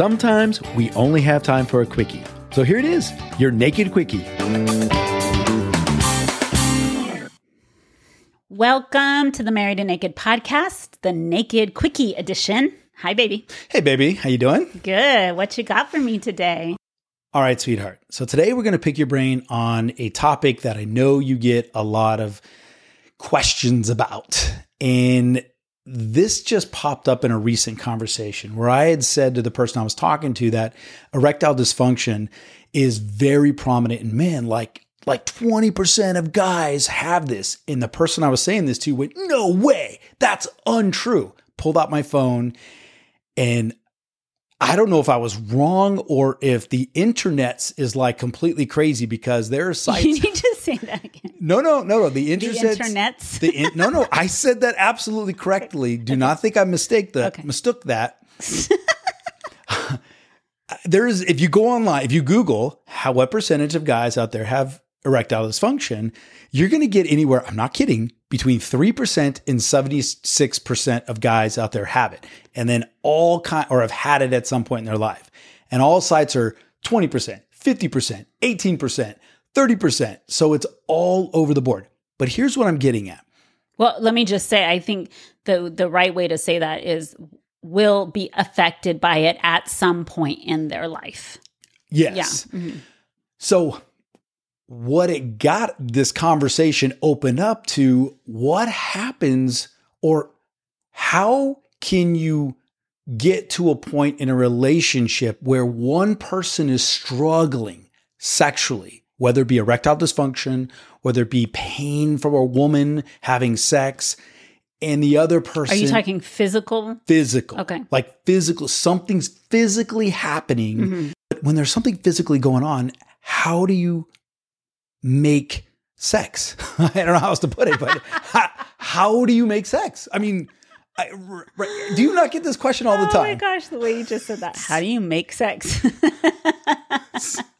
sometimes we only have time for a quickie. So here it is your naked quickie. Welcome to the Married and Naked podcast, the Naked Quickie edition. Hi, baby. Hey, baby, how you doing? Good. What you got for me today? All right, sweetheart. So today we're going to pick your brain on a topic that I know you get a lot of questions about. And this just popped up in a recent conversation where I had said to the person I was talking to that erectile dysfunction is very prominent in men. Like, like 20% of guys have this. And the person I was saying this to went, No way, that's untrue. Pulled out my phone and I don't know if I was wrong or if the internet's is like completely crazy because there are sites. You need to say that again. No, no, no, no. The internet. The internet's. The in, no, no. I said that absolutely correctly. Do not think I mistake the okay. mistook that. there is if you go online, if you Google how what percentage of guys out there have erectile dysfunction, you're going to get anywhere. I'm not kidding between 3% and 76% of guys out there have it. And then all kind or have had it at some point in their life. And all sites are 20%, 50%, 18%, 30%. So it's all over the board. But here's what I'm getting at. Well, let me just say I think the the right way to say that is will be affected by it at some point in their life. Yes. Yeah. Mm-hmm. So what it got this conversation opened up to what happens or how can you get to a point in a relationship where one person is struggling sexually, whether it be erectile dysfunction, whether it be pain from a woman having sex, and the other person. Are you talking physical? Physical. Okay. Like physical, something's physically happening. Mm-hmm. But when there's something physically going on, how do you make sex? I don't know how else to put it, but how, how, do you make sex? I mean, I, right, do you not get this question all the time? Oh my gosh, the way you just said that. How do you make sex?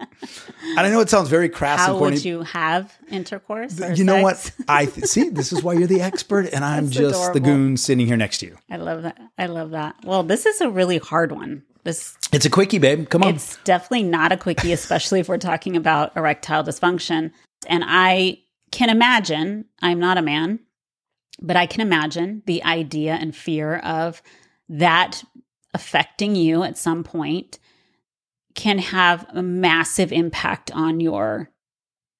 And I know it sounds very crass. How and corny. would you have intercourse? you know what? I th- see. This is why you're the expert, and I'm just adorable. the goon sitting here next to you. I love that. I love that. Well, this is a really hard one. This it's a quickie, babe. Come on. It's definitely not a quickie, especially if we're talking about erectile dysfunction. And I can imagine, I'm not a man, but I can imagine the idea and fear of that affecting you at some point can have a massive impact on your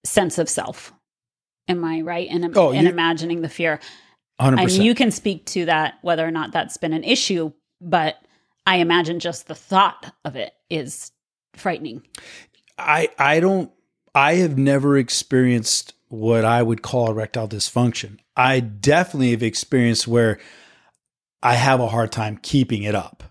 sense of self. Am I right in, oh, in imagining the fear? 100%. And you can speak to that, whether or not that's been an issue, but I imagine just the thought of it is frightening. I I don't I have never experienced what I would call erectile dysfunction. I definitely have experienced where I have a hard time keeping it up.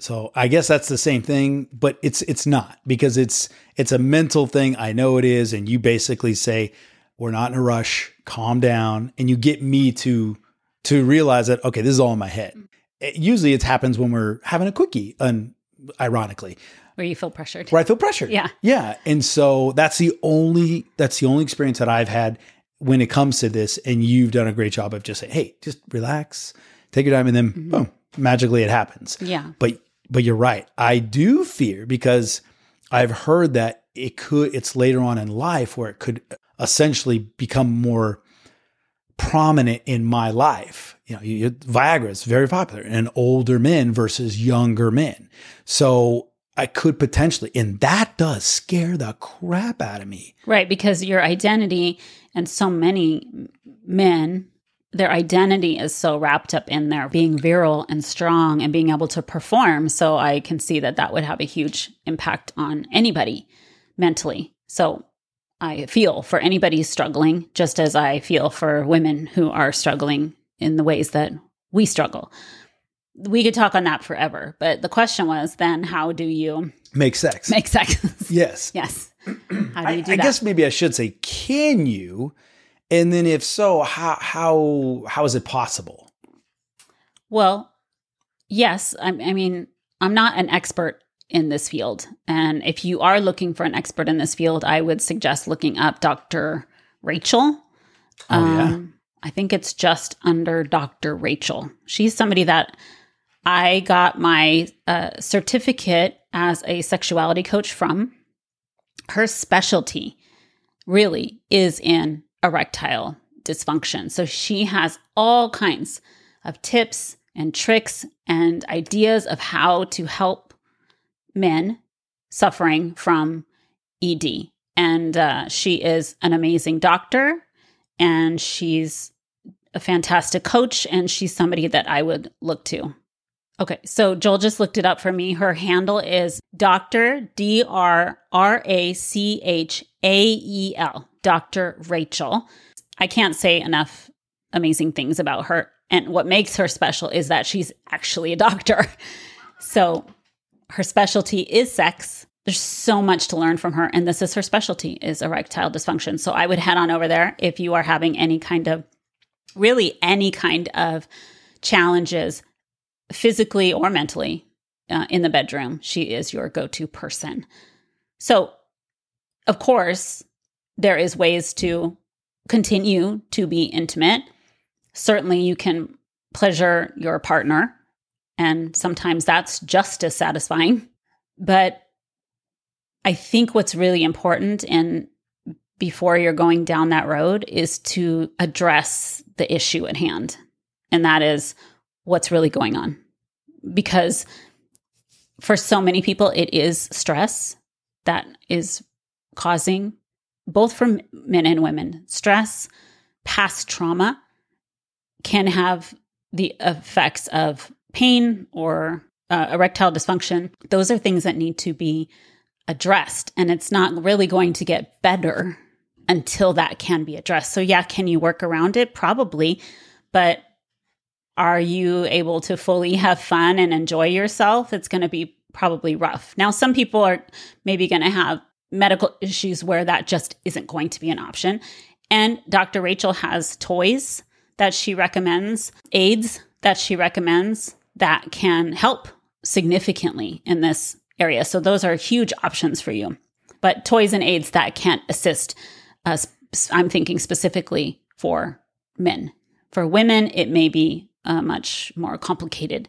So I guess that's the same thing, but it's it's not because it's it's a mental thing. I know it is, and you basically say we're not in a rush, calm down, and you get me to to realize that okay, this is all in my head. It, usually, it happens when we're having a quickie, and ironically, where you feel pressured, where I feel pressured. Yeah, yeah, and so that's the only that's the only experience that I've had when it comes to this. And you've done a great job of just saying, hey, just relax, take your time, and then mm-hmm. boom, magically it happens. Yeah, but but you're right. I do fear because I've heard that it could, it's later on in life where it could essentially become more prominent in my life. You know, you, Viagra is very popular in older men versus younger men. So I could potentially, and that does scare the crap out of me. Right. Because your identity and so many men their identity is so wrapped up in their being virile and strong and being able to perform. So I can see that that would have a huge impact on anybody mentally. So I feel for anybody struggling, just as I feel for women who are struggling in the ways that we struggle. We could talk on that forever, but the question was then how do you make sex? Make sex. yes. yes. How do you do I, I that? guess maybe I should say, can you? And then if so, how how how is it possible? Well, yes. I, I mean, I'm not an expert in this field. And if you are looking for an expert in this field, I would suggest looking up Dr. Rachael. Oh, yeah. Um, I think it's just under Dr. Rachael. She's somebody that I got my uh, certificate as a sexuality coach from. Her specialty really is in erectile dysfunction. So she has all kinds of tips and tricks and ideas of how to help men suffering from ED. And uh, she is an amazing doctor and she's a fantastic coach and she's somebody that I would look to. Okay, so Joel just looked it up for me. Her handle is Dr. D R R A C H A E L, Dr. Rachael. I can't say enough amazing things about her. And what makes her special is that she's actually a doctor. So her specialty is sex. There's so much to learn from her. And this is her specialty is erectile dysfunction. So I would head on over there if you are having any kind of really any kind of challenges physically or mentally uh, in the bedroom, she is your go to person. So, of course, there is ways to continue to be intimate. Certainly, you can pleasure your partner, and sometimes that's just as satisfying. But I think what's really important in before you're going down that road is to address the issue at hand. And that is what's really going on. Because for so many people, it is stress that is causing, both for men and women, stress, past trauma can have the effects of pain or uh, erectile dysfunction. Those are things that need to be addressed. And it's not really going to get better until that can be addressed. So, yeah, can you work around it? Probably. But are you able to fully have fun and enjoy yourself? It's going to be probably rough. Now, some people are maybe going to have medical issues where that just isn't going to be an option. And Dr. Rachael has toys that she recommends, aids that she recommends that can help significantly in this area. So, those are huge options for you. But toys and aids that can't assist us, I'm thinking specifically for men. For women, it may be a much more complicated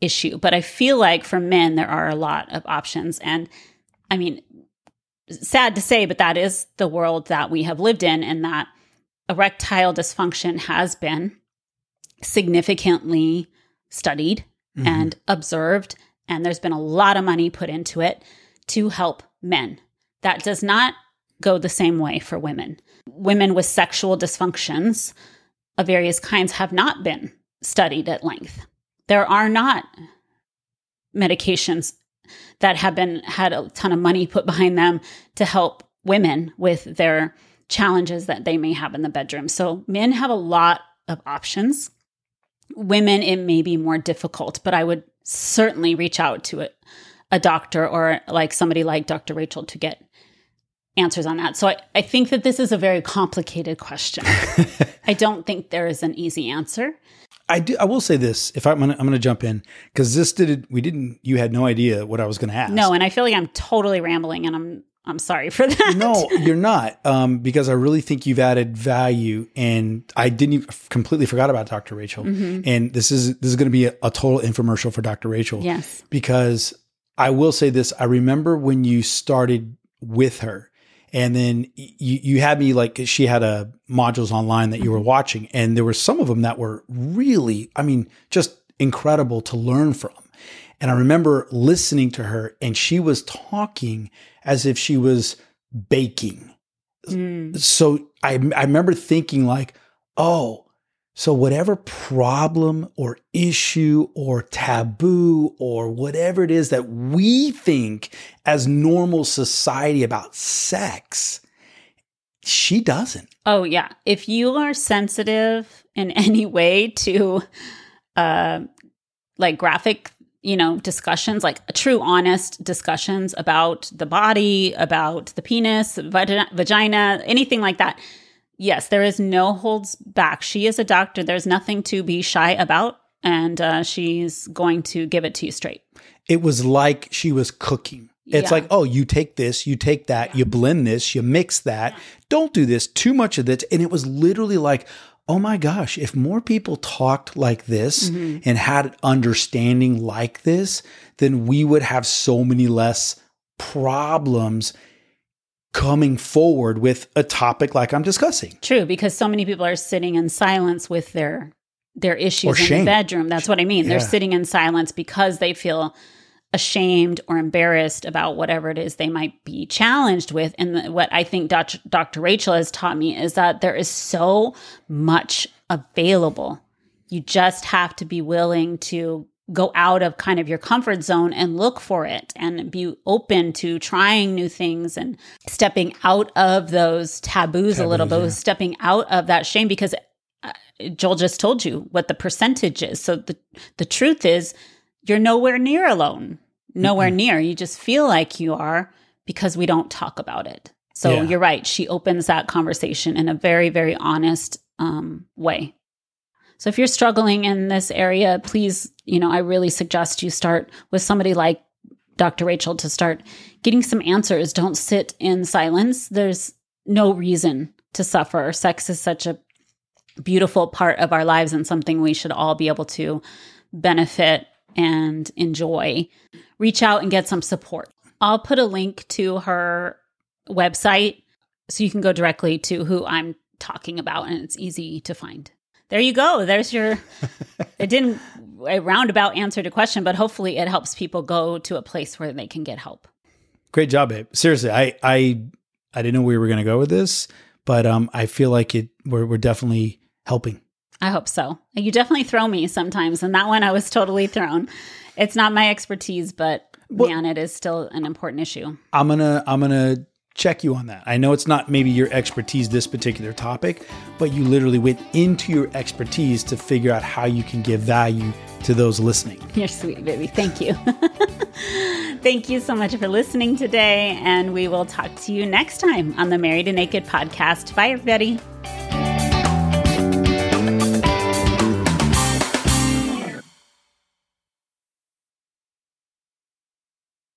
issue. But I feel like for men, there are a lot of options. And I mean, sad to say, but that is the world that we have lived in, and that erectile dysfunction has been significantly studied mm-hmm. and observed. And there's been a lot of money put into it to help men. That does not go the same way for women. Women with sexual dysfunctions of various kinds have not been studied at length. There are not medications that have been had a ton of money put behind them to help women with their challenges that they may have in the bedroom. So men have a lot of options. Women, it may be more difficult, but I would certainly reach out to a, a doctor or like somebody like Dr. Rachael to get answers on that. So I, I think that this is a very complicated question. I don't think there is an easy answer. I do. I will say this: if I'm gonna, I'm gonna jump in because this did. We didn't. You had no idea what I was gonna ask. No, and I feel like I'm totally rambling, and I'm I'm sorry for that. No, you're not. Um, because I really think you've added value, and I didn't even, completely forgot about Dr. Rachael. Mm-hmm. And this is this is going to be a, a total infomercial for Dr. Rachael. Yes. Because I will say this: I remember when you started with her, and then you, you had me like she had a modules online that you were watching and there were some of them that were really i mean just incredible to learn from and i remember listening to her and she was talking as if she was baking mm. so I, I remember thinking like oh so, whatever problem or issue or taboo or whatever it is that we think as normal society about sex, she doesn't. Oh, yeah. If you are sensitive in any way to uh, like graphic, you know, discussions, like true, honest discussions about the body, about the penis, vagina, anything like that yes, there is no holds back. She is a doctor. There's nothing to be shy about. And uh, she's going to give it to you straight. It was like she was cooking. It's yeah. like, oh, you take this, you take that, yeah. you blend this, you mix that. Yeah. Don't do this, too much of this. And it was literally like, oh my gosh, if more people talked like this mm-hmm. and had understanding like this, then we would have so many less problems coming forward with a topic like I'm discussing. True, because so many people are sitting in silence with their their issues in the bedroom. That's what I mean. Yeah. They're sitting in silence because they feel ashamed or embarrassed about whatever it is they might be challenged with. And the, what I think Dr. Dr. Rachael has taught me is that there is so much available. You just have to be willing to go out of kind of your comfort zone and look for it and be open to trying new things and stepping out of those taboos, taboos a little bit, yeah. stepping out of that shame because uh, Joel just told you what the percentage is. So the the truth is you're nowhere near alone nowhere mm-hmm. near. You just feel like you are because we don't talk about it. So yeah. you're right. She opens that conversation in a very, very honest um, way. So if you're struggling in this area, please, you know, I really suggest you start with somebody like Dr. Rachael to start getting some answers. Don't sit in silence. There's no reason to suffer. Sex is such a beautiful part of our lives and something we should all be able to benefit and enjoy, reach out and get some support. I'll put a link to her website so you can go directly to who I'm talking about and it's easy to find. There you go. There's your it didn't a roundabout answer to question, but hopefully it helps people go to a place where they can get help. Great job, babe. Seriously, I I I didn't know where we were going to go with this, but um I feel like it we're we're definitely helping. I hope so. You definitely throw me sometimes, and that one I was totally thrown. It's not my expertise, but well, man, it is still an important issue. I'm gonna I'm gonna check you on that. I know it's not maybe your expertise this particular topic, but you literally went into your expertise to figure out how you can give value to those listening. You're sweet, baby. Thank you. Thank you so much for listening today, and we will talk to you next time on the Married and Naked podcast. Bye, everybody.